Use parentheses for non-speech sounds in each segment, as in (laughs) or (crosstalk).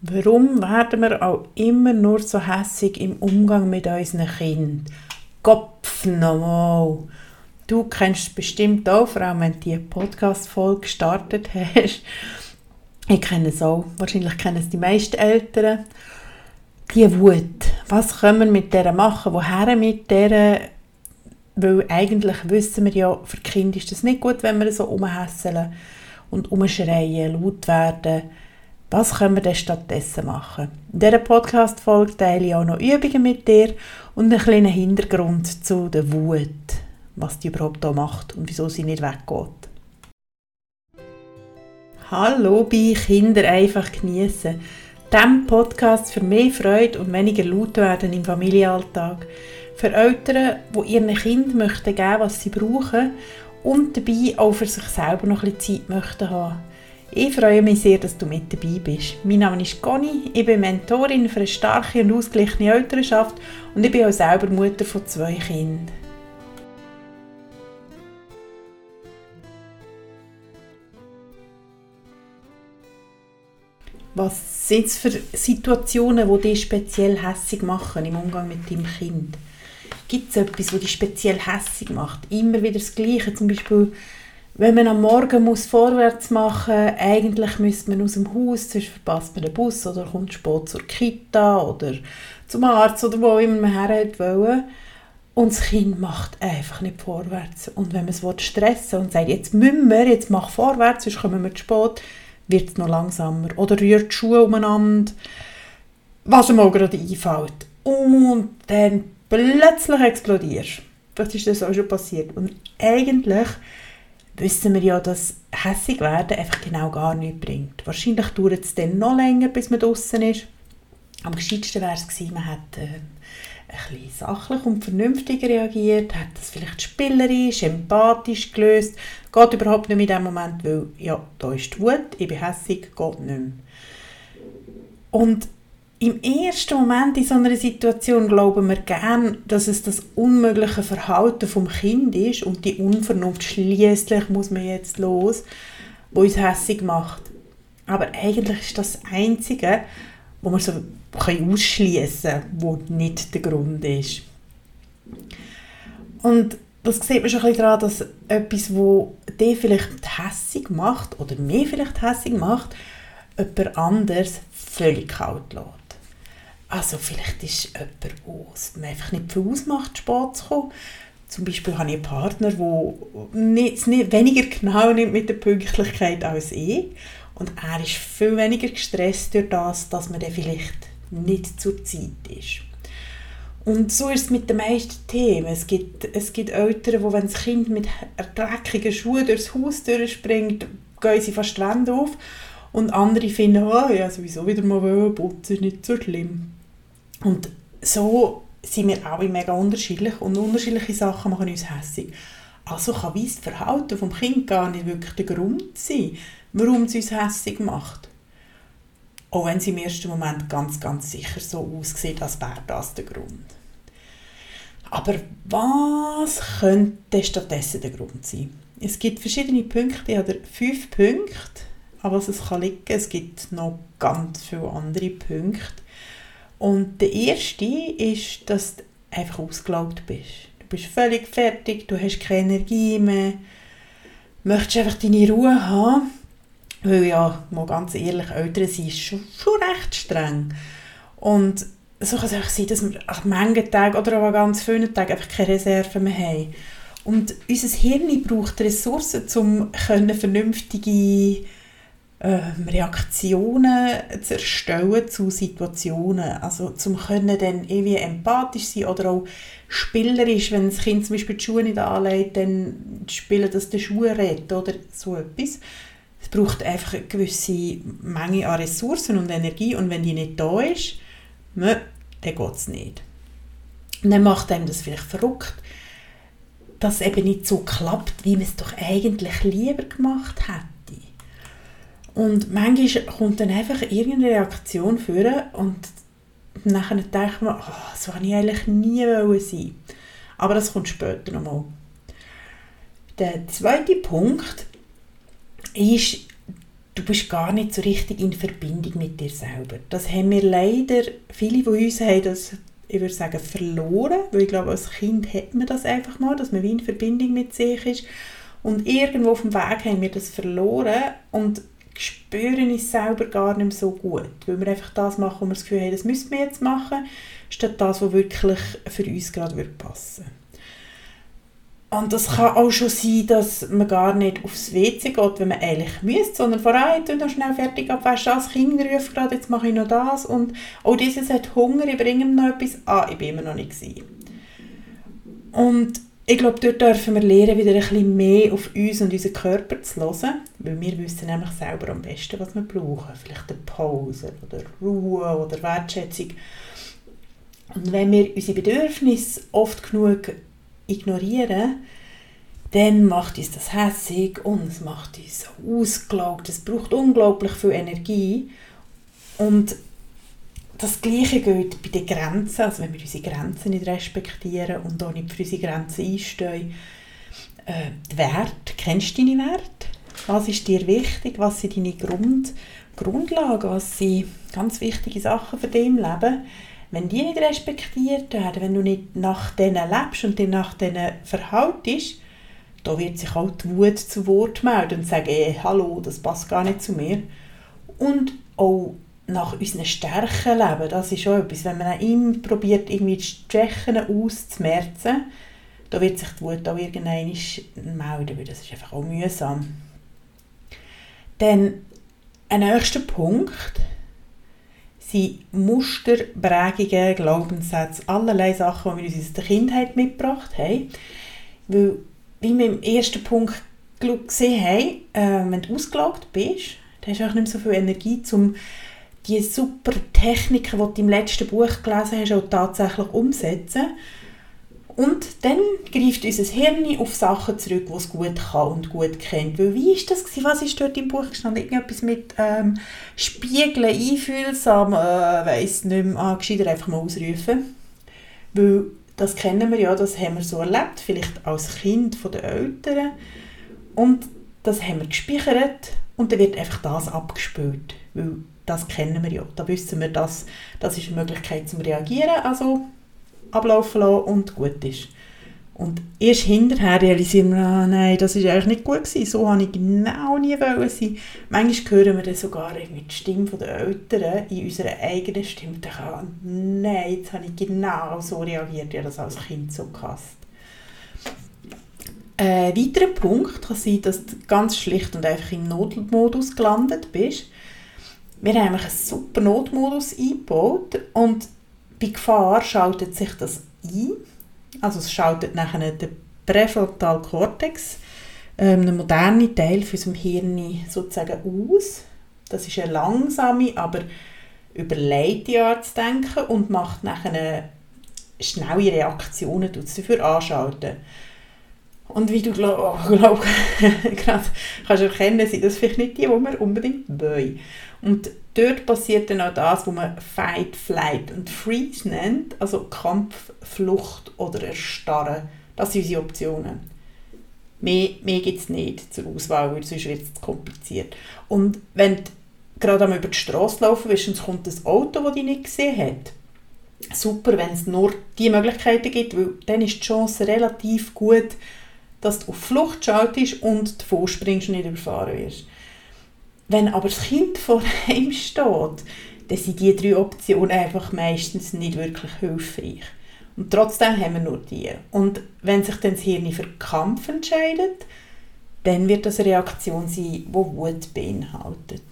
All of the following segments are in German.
Warum werden wir auch immer nur so hässig im Umgang mit unseren Kindern? Kopf nochmal! Du kennst es bestimmt auch, vor allem wenn du diese Podcast-Folge gestartet hast. Ich kenne es auch. Wahrscheinlich kennen es die meisten Eltern. Die Wut. Was können wir mit der machen? Woher mit der? Weil eigentlich wissen wir ja, für Kinder ist es nicht gut, wenn wir so umhässeln und umschreien, laut werden. Was können wir denn stattdessen machen? In dieser Podcast-Folge teile ich auch noch Übungen mit dir und einen kleinen Hintergrund zu der Wut was die überhaupt da macht und wieso sie nicht weggeht. Hallo bei Kinder einfach genießen. Dem Podcast für mehr Freude und weniger laut werden im Familienalltag. Für Eltern, die ihren Kindern möchten geben, was sie brauchen und dabei auch für sich selber noch ein bisschen Zeit möchten haben. Ich freue mich sehr, dass du mit dabei bist. Mein Name ist Conny, ich bin Mentorin für eine starke und ausgeglichene Elternschaft und ich bin auch selber Mutter von zwei Kindern. Was sind es für Situationen, die dich speziell hässig machen im Umgang mit deinem Kind? Gibt es etwas, das dich speziell hässig macht? Immer wieder das Gleiche, zum Beispiel wenn man am Morgen muss vorwärts machen muss, eigentlich müsste man aus dem Haus, sonst verpasst man den Bus oder kommt spät zur Kita oder zum Arzt oder wo immer man her wollen. Und das Kind macht einfach nicht vorwärts. Und wenn man es stressen und sagt, jetzt müssen wir, jetzt mach vorwärts, sonst kommen wir zu spät, wird es noch langsamer. Oder rührt die Schuhe umeinander, was ihm auch gerade einfällt. Und dann plötzlich explodierst. Vielleicht ist das auch schon passiert. Und eigentlich wissen wir ja, dass hässig werden einfach genau gar nichts bringt. Wahrscheinlich dauert es dann noch länger, bis man draußen ist. Am gescheitsten wäre es gewesen, man hätte äh, ein sachlich und vernünftig reagiert, hat das vielleicht spielerisch, empathisch gelöst, geht überhaupt nicht mehr in dem Moment, weil ja, da ist die Wut, ich bin hässig, geht nicht mehr. Und im ersten Moment in so einer Situation glauben wir gern, dass es das unmögliche Verhalten vom Kind ist und die Unvernunft schließlich muss man jetzt los, wo uns hässig macht. Aber eigentlich ist das, das Einzige, wo man so ausschließen wo nicht der Grund ist. Und das sieht man schon ein daran, dass etwas, wo dich vielleicht hässig macht oder mir vielleicht hässig macht, jemand anders völlig kalt lässt. Also vielleicht ist jemand, der es einfach nicht viel ausmacht, spät zu kommen. Zum Beispiel habe ich einen Partner, der nicht, weniger genau nimmt mit der Pünktlichkeit als ich. Und er ist viel weniger gestresst durch das, dass man dann vielleicht nicht zur Zeit ist. Und so ist es mit den meisten Themen. Es gibt, es gibt Eltern, die, wenn das Kind mit dreckigen Schuhen durchs Haus durchspringt, gehen sie fast die Wände auf. Und andere finden, oh ja, sowieso wieder mal putzen, ist nicht so schlimm. Und so sind wir alle mega unterschiedlich und unterschiedliche Sachen machen uns hässlich. Also kann das Verhalten vom Kind gar nicht wirklich der Grund sein, warum es uns hässlich macht. Auch wenn es im ersten Moment ganz, ganz sicher so aussieht, als wäre das der Grund. Aber was könnte stattdessen der Grund sein? Es gibt verschiedene Punkte, oder fünf Punkte, an was es kann liegen. Es gibt noch ganz viele andere Punkte. Und der erste ist, dass du einfach ausgelaugt bist. Du bist völlig fertig, du hast keine Energie mehr, möchtest einfach deine Ruhe haben weil ja, mal ganz ehrlich, Eltern sind schon, schon recht streng. Und so kann es auch sein, dass wir an manchen Tagen oder an ganz vielen Tagen einfach keine Reserven mehr haben. Und unser Hirn braucht Ressourcen, um vernünftige ähm, Reaktionen zu erstellen zu Situationen. Also zum können dann irgendwie empathisch sein oder auch spielerisch, wenn das Kind zum Beispiel die Schuhe nicht anlegt, dann spielen, dass der Schuh redet oder so etwas. Es braucht einfach eine gewisse Menge an Ressourcen und Energie und wenn die nicht da ist, dann geht es nicht. Und dann macht einem das vielleicht verrückt, dass es eben nicht so klappt, wie man es doch eigentlich lieber gemacht hätte. Und manchmal kommt dann einfach irgendeine Reaktion führen und nachher denkt man, oh, so wollte ich eigentlich nie sein. Aber das kommt später nochmal. Der zweite Punkt ist, du bist gar nicht so richtig in Verbindung mit dir selber. Das haben wir leider, viele von uns haben das, ich würde sagen, verloren, weil ich glaube, als Kind hat man das einfach mal, dass man wie in Verbindung mit sich ist. Und irgendwo auf dem Weg haben wir das verloren und spüren es selber gar nicht mehr so gut, weil wir einfach das machen, wo wir das Gefühl haben, das müssen wir jetzt machen, statt das, was wirklich für uns gerade passen würde. Und das kann auch schon sein, dass man gar nicht aufs WC geht, wenn man eigentlich müsste, sondern vor allem, ich noch schnell fertig abwaschen, das Kind ruft gerade, jetzt mache ich noch das und auch dieses hat Hunger, ich bringe ihm noch etwas, ah, ich bin immer noch nicht gewesen. Und ich glaube, dort dürfen wir lernen, wieder ein bisschen mehr auf uns und unseren Körper zu hören, weil wir wissen nämlich selber am besten, was wir brauchen. Vielleicht eine Pause oder Ruhe oder Wertschätzung. Und wenn wir unsere Bedürfnisse oft genug ignorieren, dann macht uns das hässig und es macht uns ausgelaugt. Es braucht unglaublich viel Energie. Und das Gleiche gilt bei den Grenzen, also wenn wir unsere Grenzen nicht respektieren und auch nicht für unsere Grenzen einstehen. Äh, die Werte, kennst du deine Werte? Was ist dir wichtig? Was sind deine Grund, Grundlagen? Was sind ganz wichtige Sachen für dein Leben? Wenn die nicht respektiert werden, wenn du nicht nach denen lebst und dich nach denen verhaltest, da wird sich auch die Wut zu Wort melden und sagen, hallo, das passt gar nicht zu mir. Und auch nach unseren Stärken leben, das ist auch etwas, wenn man ihm probiert, irgendwie die Schwächen auszumerzen, da wird sich die Wut auch irgendwann melden, weil das ist einfach auch mühsam. Dann ein nächster Punkt, sind Muster, Prägungen, Glaubenssätze, allerlei Sachen, die wir uns aus der Kindheit mitgebracht haben. Weil, wie wir im ersten Punkt gesehen haben, äh, wenn du ausgelaugt bist, dann hast du auch nicht mehr so viel Energie, um die super Techniken, die du im letzten Buch gelesen hast, auch tatsächlich umzusetzen. Und dann greift unser Hirn auf Sachen zurück, die es gut kann und gut kennt. Weil wie war das? Gewesen? Was ist dort im Buch gestanden? Irgendetwas mit ähm, Spiegeln, einfühlsam, äh, weiss nicht mehr, ah, einfach mal ausrufen. Weil das kennen wir ja, das haben wir so erlebt, vielleicht als Kind von den Eltern. Und das haben wir gespeichert und dann wird einfach das abgespielt. Weil das kennen wir ja. Da wissen wir, dass das ist eine Möglichkeit zum Reagieren. Also ablaufen lassen und gut ist. Und erst hinterher realisieren wir, ah, nein, das war eigentlich nicht gut gewesen, so habe ich genau nie wollen sein. Manchmal hören wir dann sogar die Stimme der Eltern in unserer eigenen Stimme und nein, jetzt habe ich genau so reagiert, habe das als Kind so gehasst. Ein weiterer Punkt kann sein, dass du ganz schlicht und einfach im Notmodus gelandet bist. Wir haben einen super Notmodus eingebaut und bei Gefahr schaltet sich das ein. Also es schaltet nachher den Präfrontalkortex, ähm, einen modernen Teil für unserem Hirn sozusagen aus. Das ist eine langsame, aber überlegte Art zu denken und macht nachher schnelle Reaktionen dafür anschalten. Und wie du glaub, glaub, (laughs) gerade kannst erkennen, sind das vielleicht nicht die, die wir unbedingt wollen. Und dort passiert dann auch das, was man Fight, Flight und Freeze nennt, also Kampf, Flucht oder Erstarren. Das sind unsere Optionen. Mehr, mehr gibt es nicht zur Auswahl, weil sonst wird es kompliziert. Und wenn du gerade einmal über die Straße laufen willst und es kommt ein Auto, das dich nicht gesehen hat, super, wenn es nur diese Möglichkeiten gibt, weil dann ist die Chance relativ gut, dass du auf Flucht schaltest und davon springst und nicht überfahren wirst. Wenn aber das Kind (laughs) vor ihm steht, dann sind diese drei Optionen einfach meistens nicht wirklich hilfreich. Und trotzdem haben wir nur die. Und wenn sich dann das Hirn für Kampf entscheidet, dann wird das eine Reaktion sein, die Wut beinhaltet.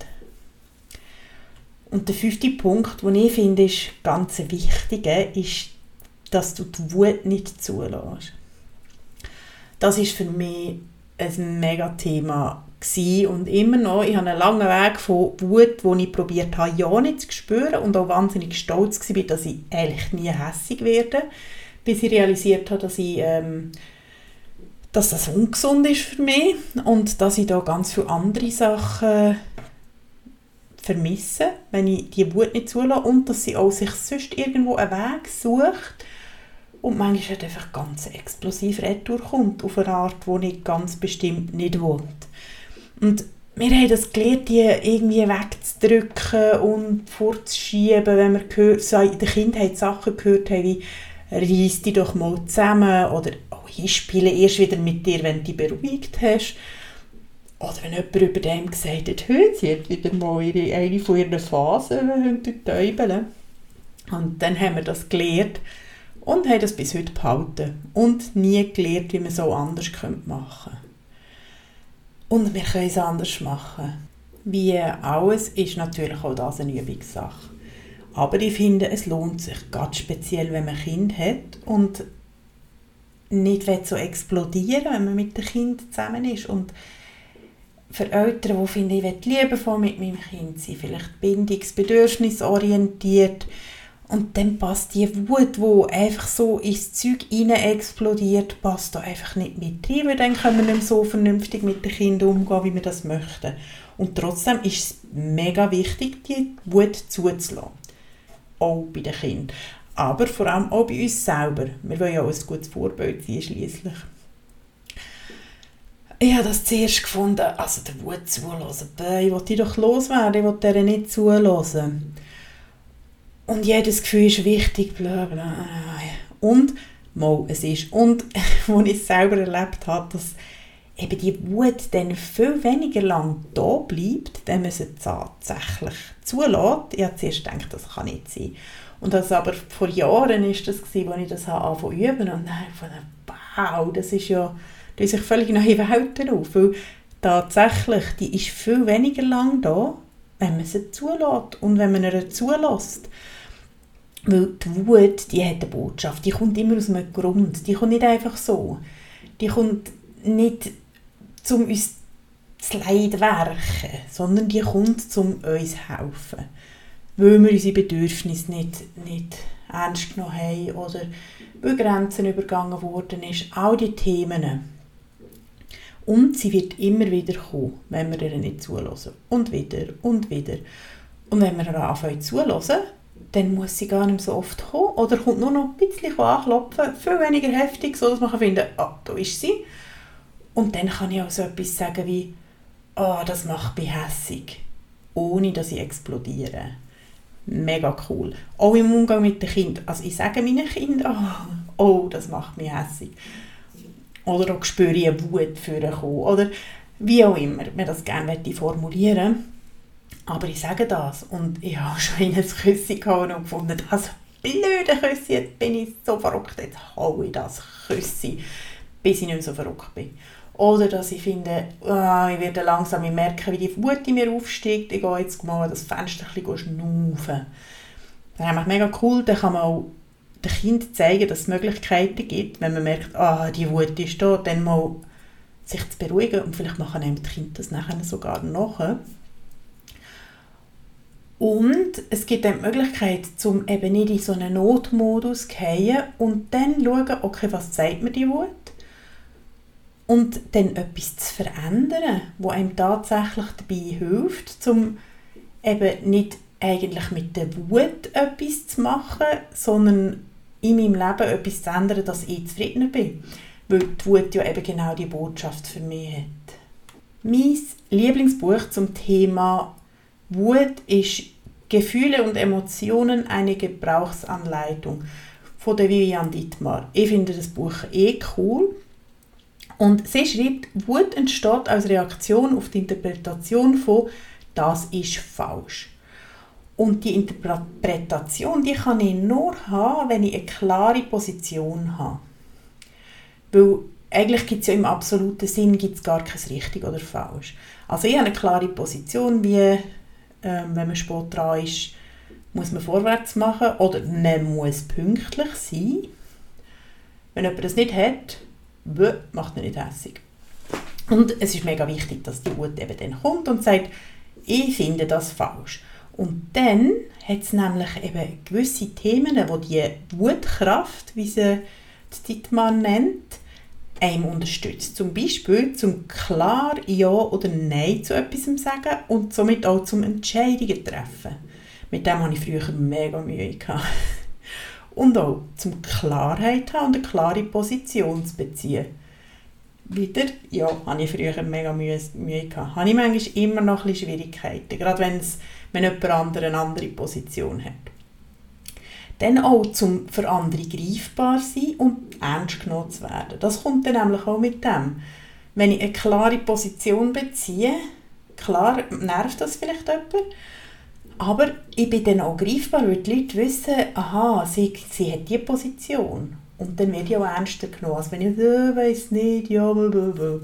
Und der fünfte Punkt, den ich finde, ist ganz wichtig, ist, dass du die Wut nicht zulässt. Das ist für mich ein mega Thema und immer noch. Ich habe einen langen Weg von Wut, wo ich probiert habe, ja nicht zu spüren und auch wahnsinnig stolz war, dass ich eigentlich nie hässig werde, bis ich realisiert habe, dass ich ähm, dass das ungesund ist für mich und dass ich da ganz viele andere Sachen vermisse, wenn ich die Wut nicht zulasse und dass sie auch sich sonst irgendwo einen Weg sucht und manchmal halt einfach ganz explosiv retour kommt, auf eine Art, die ich ganz bestimmt nicht wohnt. Und wir haben das gelernt, die irgendwie wegzudrücken und vorzuschieben, wenn wir gehört, so in der Kindheit Sachen gehört haben, wie «Reiss dich doch mal zusammen» oder «Oh, ich spiele erst wieder mit dir, wenn du dich beruhigt hast». Oder wenn jemand über dem gesagt hat, sie hat wieder mal ihre, eine von ihren Phasen täubeln. Und dann haben wir das gelernt und haben das bis heute behalten und nie gelernt, wie man so anders machen könnte. Und wir können es anders machen. Wie alles ist natürlich auch das eine Übungssache. Aber ich finde, es lohnt sich, ganz speziell, wenn man ein Kind hat und nicht so explodieren wenn man mit dem Kind zusammen ist. Und für Eltern, die finden, ich will liebevoll mit meinem Kind sein, vielleicht bindungsbedürfnisorientiert, und dann passt die Wut, die einfach so ins Zeug rein explodiert, passt da einfach nicht mit rein, weil dann können wir nicht so vernünftig mit den Kindern umgehen, wie wir das möchten. Und trotzdem ist es mega wichtig, die Wut zuzulassen. Auch bei den Kindern. Aber vor allem auch bei uns selber. Wir wollen ja auch ein gutes Vorbild sein, schliesslich. Ich habe das zuerst gefunden, also der Wut zulassen. Ich will die doch loswerden, ich will der nicht zulassen und jedes Gefühl ist wichtig, bla bla. Und, mal, es ist, und, (laughs) als ich es selber erlebt habe, dass eben die Wut dann viel weniger lang da bleibt, wenn man sie tatsächlich zulässt. Ich habe zuerst gedacht, das kann nicht sein. Und das aber vor Jahren ist das als ich das angefangen zu üben und dann von wow, das ist ja, da sich völlig neue Welten auf, weil tatsächlich, die ist viel weniger lang da, wenn man sie zulässt und wenn man ihr zulässt. Weil die Wut, die hat eine Botschaft, die kommt immer aus einem Grund, die kommt nicht einfach so. Die kommt nicht, um uns zu Leid werken, sondern die kommt, um uns zu helfen. Weil wir unsere Bedürfnisse nicht, nicht ernst genommen haben oder weil Grenzen übergangen worden ist. All diese Themen. Und sie wird immer wieder kommen, wenn wir ihr nicht zulassen. Und wieder und wieder. Und wenn wir ihr anfangen zulassen, dann muss sie gar nicht so oft kommen oder kommt nur noch ein bisschen anklopfen, viel weniger heftig, so dass man finden kann, ah, da ist sie. Und dann kann ich auch so etwas sagen wie, oh, das macht mich hässig, ohne dass ich explodiere. Mega cool. Auch im Umgang mit den Kindern. Also ich sage meinen Kindern, oh, (laughs) oh das macht mich hässig. Oder auch spüre ich eine Wut für kommen. Oder wie auch immer man das gerne formulieren aber ich sage das und ich habe schon in ein Küssi gehauen und gefunden, das blöde Küssi, jetzt bin ich so verrückt, jetzt haue ich das Küssi, bis ich nicht so verrückt bin. Oder dass ich finde, oh, ich werde langsam merken, wie die Wut in mir aufsteigt, ich gehe jetzt mal das Fenster ein bisschen schnaufen. Das ist mega cool, dann kann man auch dem Kind zeigen, dass es Möglichkeiten gibt, wenn man merkt, ah, die Wut ist da, dann mal sich zu beruhigen und vielleicht machen einem die Kinder das nachher sogar nachher. Und es gibt dann die Möglichkeit, zum eben nicht in so einen Notmodus zu gehen und dann schauen, okay, was zeigt mir die Wut? Und dann etwas zu verändern, wo einem tatsächlich dabei hilft, um eben nicht eigentlich mit der Wut etwas zu machen, sondern in meinem Leben etwas zu ändern, dass ich zufriedener bin. Weil die Wut ja eben genau die Botschaft für mich hat. Mein Lieblingsbuch zum Thema Wut ist Gefühle und Emotionen, eine Gebrauchsanleitung von der Vivian Dittmar. Ich finde das Buch eh cool. Und sie schreibt, Wut entsteht als Reaktion auf die Interpretation von «das ist falsch». Und die Interpretation, die kann ich nur haben, wenn ich eine klare Position habe. Weil eigentlich gibt es ja im absoluten Sinn gibt's gar kein richtig oder falsch. Also ich habe eine klare Position, wie ähm, wenn man spät dran ist, muss man vorwärts machen oder man muss pünktlich sein. Wenn jemand das nicht hat, macht er nicht hässig. Und es ist mega wichtig, dass die Wut eben dann kommt und sagt, ich finde das falsch. Und dann hat es nämlich eben gewisse Themen, wo die Wutkraft, wie sie Dittmann nennt, einem unterstützt. Zum Beispiel zum klar Ja oder Nein zu etwas sagen und somit auch zum Entscheidungen treffen. Mit dem hatte ich früher mega Mühe. Gehabt. (laughs) Und auch zum Klarheit haben und eine klare Position zu beziehen. wieder, ja, habe ich früher mega Mühe, Mühe gehabt. Habe ich manchmal immer noch ein bisschen Schwierigkeiten, gerade wenn's, wenn jemand andere eine andere Position hat. Dann auch zum für andere greifbar sein und ernst genommen zu werden. Das kommt dann nämlich auch mit dem. Wenn ich eine klare Position beziehe, klar nervt das vielleicht jemand, aber ich bin dann auch greifbar, weil die Leute wissen, aha, sie, sie hat diese Position. Und dann werde ich auch ernster genommen, als wenn ich äh, weiss nicht, ja, blablabla.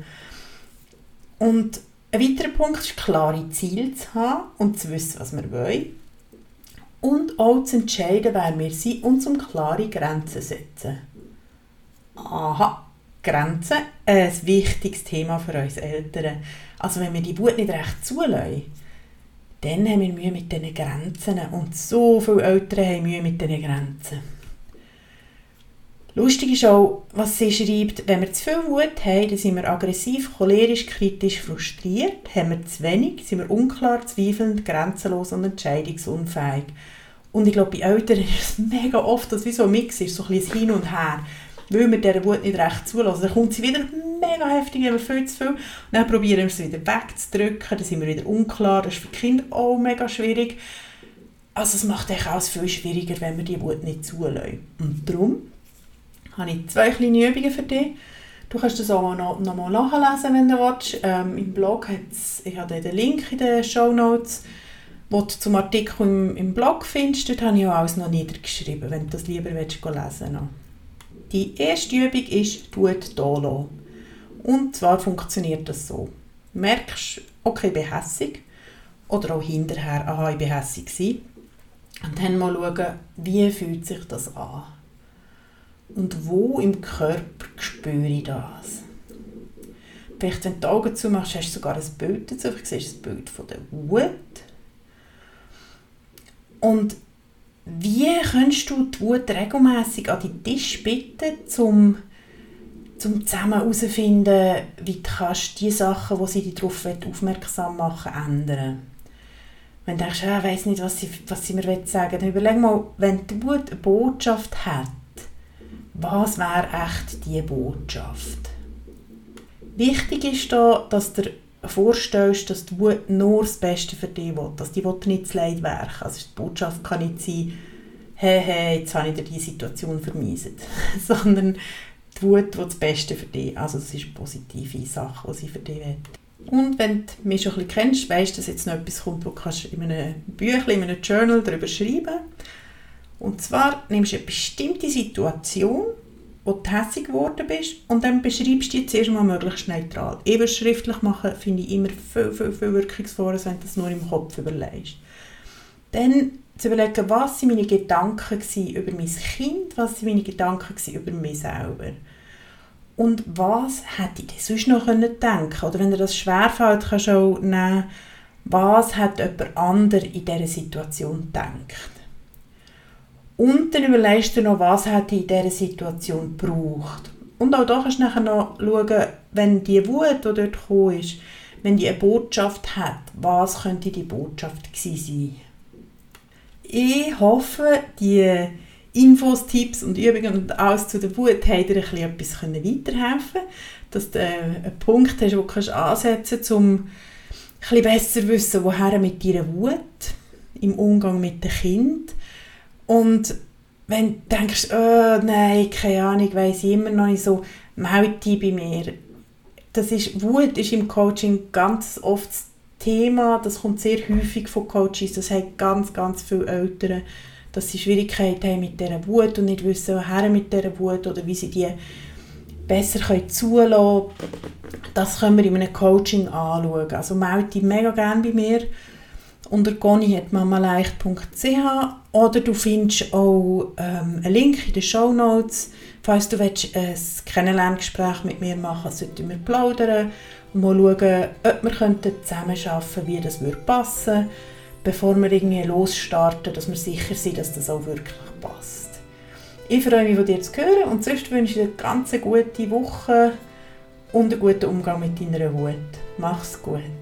Und ein weiterer Punkt ist, klare Ziele zu haben und zu wissen, was wir wollen. Und auch zu entscheiden, wer wir sind und zum klare Grenzen setzen. Aha, Grenzen, ein wichtiges Thema für uns Eltern. Also wenn wir die Wut nicht recht zulassen, dann haben wir Mühe mit diesen Grenzen. Und so viele Eltern haben Mühe mit diesen Grenzen. Lustig ist auch, was sie schreibt, wenn wir zu viel Wut haben, dann sind wir aggressiv, cholerisch, kritisch, frustriert. Haben wir zu wenig, sind wir unklar, zweifelnd, grenzenlos und entscheidungsunfähig. Und ich glaube, bei Eltern (laughs) ist es mega oft, dass wie so ein Mix ist, so ein bisschen Hin und Her. Weil wir dieser Wut nicht recht zulassen. Dann kommt sie wieder mega heftig, haben wir viel zu viel. Und dann probieren wir sie wieder wegzudrücken, dann sind wir wieder unklar. Das ist für die Kinder auch mega schwierig. Also es macht alles viel schwieriger, wenn wir die Wut nicht zulassen. Und darum habe ich zwei kleine Übungen für dich. Du kannst das auch noch, noch mal nachlesen, wenn du willst. Ähm, Im Blog hat's, ich habe den Link in den Show Notes, wo du zum Artikel im, im Blog findest. Dort habe ich auch alles noch niedergeschrieben, wenn du das lieber willst, lesen noch. Die erste Übung ist «Tut da Und zwar funktioniert das so. Du merkst, okay, ich bin hässig. Oder auch hinterher, aha, ich bin hässig Und dann mal schauen, wie fühlt sich das an und wo im Körper spüre ich das. Vielleicht, wenn du die Augen zumachst, hast du sogar ein Bild dazu. Ich sehe das Bild von der Wut. Und wie kannst du die Wut regelmäßig an den Tisch bitten, um, um zusammen herauszufinden, wie du die Sachen, die sie dich darauf aufmerksam machen ändern? Wenn du denkst, ah, ich weiss nicht, was sie, was sie mir sagen dann überleg mal, wenn die Wut eine Botschaft hat, was wäre echt diese Botschaft? Wichtig ist da, dass du vorstellst, dass die Wut nur das Beste für dich will, dass die Wut nicht zu leid wäre. Also die Botschaft kann nicht sein, hey, hey, jetzt habe ich dir diese Situation vermiesen, (laughs) sondern die Wut will das Beste für dich. Also das ist eine positive Sache, die sie für dich will. Und wenn du mich schon ein bisschen kennst, weißt du, dass jetzt noch etwas kommt, wo du in einem Büchlein, in einem Journal darüber schreiben kannst. Und zwar nimmst du eine bestimmte Situation, wo du hässlich geworden bist und dann beschreibst du die zuerst mal möglichst neutral. Eben schriftlich machen finde ich immer viel, viel, viel wirkungsvoller, wenn du das nur im Kopf überlegst. Dann zu überlegen, was waren meine Gedanken über mein Kind, was waren meine Gedanken über mich selber. Und was hätte ich denn sonst noch denken können? Oder wenn dir das schwerfällt, kannst du auch nehmen, was hat jemand anderes in dieser Situation gedacht. Und dann überlegst du noch, was hätte in dieser Situation gebraucht. Und auch da kannst du nachher noch schauen, wenn die Wut, die dort gekommen ist, wenn die eine Botschaft hat, was könnte die Botschaft gewesen sein? Ich hoffe, die Infos, Tipps und Übungen und alles zu der Wut haben dir ein bisschen etwas weiterhelfen Dass du einen Punkt hast, wo du ansetzen kannst, um ein besser zu wissen, woher mit deiner Wut im Umgang mit dem Kind und wenn du denkst, oh, nein, keine Ahnung, weiss ich immer noch nicht so, melde dich bei mir. Das ist, Wut ist im Coaching ganz oft das Thema, das kommt sehr häufig von Coaches, das haben ganz, ganz viele Eltern, dass sie Schwierigkeiten haben mit dieser Wut und nicht wissen, woher mit dieser Wut oder wie sie die besser können zulassen können. Das können wir in einem Coaching anschauen. Also melde dich mega gerne bei mir unter conny.mamaleicht.ch oder du findest auch ähm, einen Link in den Show Notes. Falls du willst, ein Kennenlerngespräch mit mir machen sollten wir plaudern und mal schauen, ob wir zusammenarbeiten könnten, wie das würde passen bevor wir irgendwie losstarten, dass wir sicher sind, dass das auch wirklich passt. Ich freue mich, von dir zu hören und sonst wünsche ich dir eine ganz gute Woche und einen guten Umgang mit deiner Wut. Mach's gut.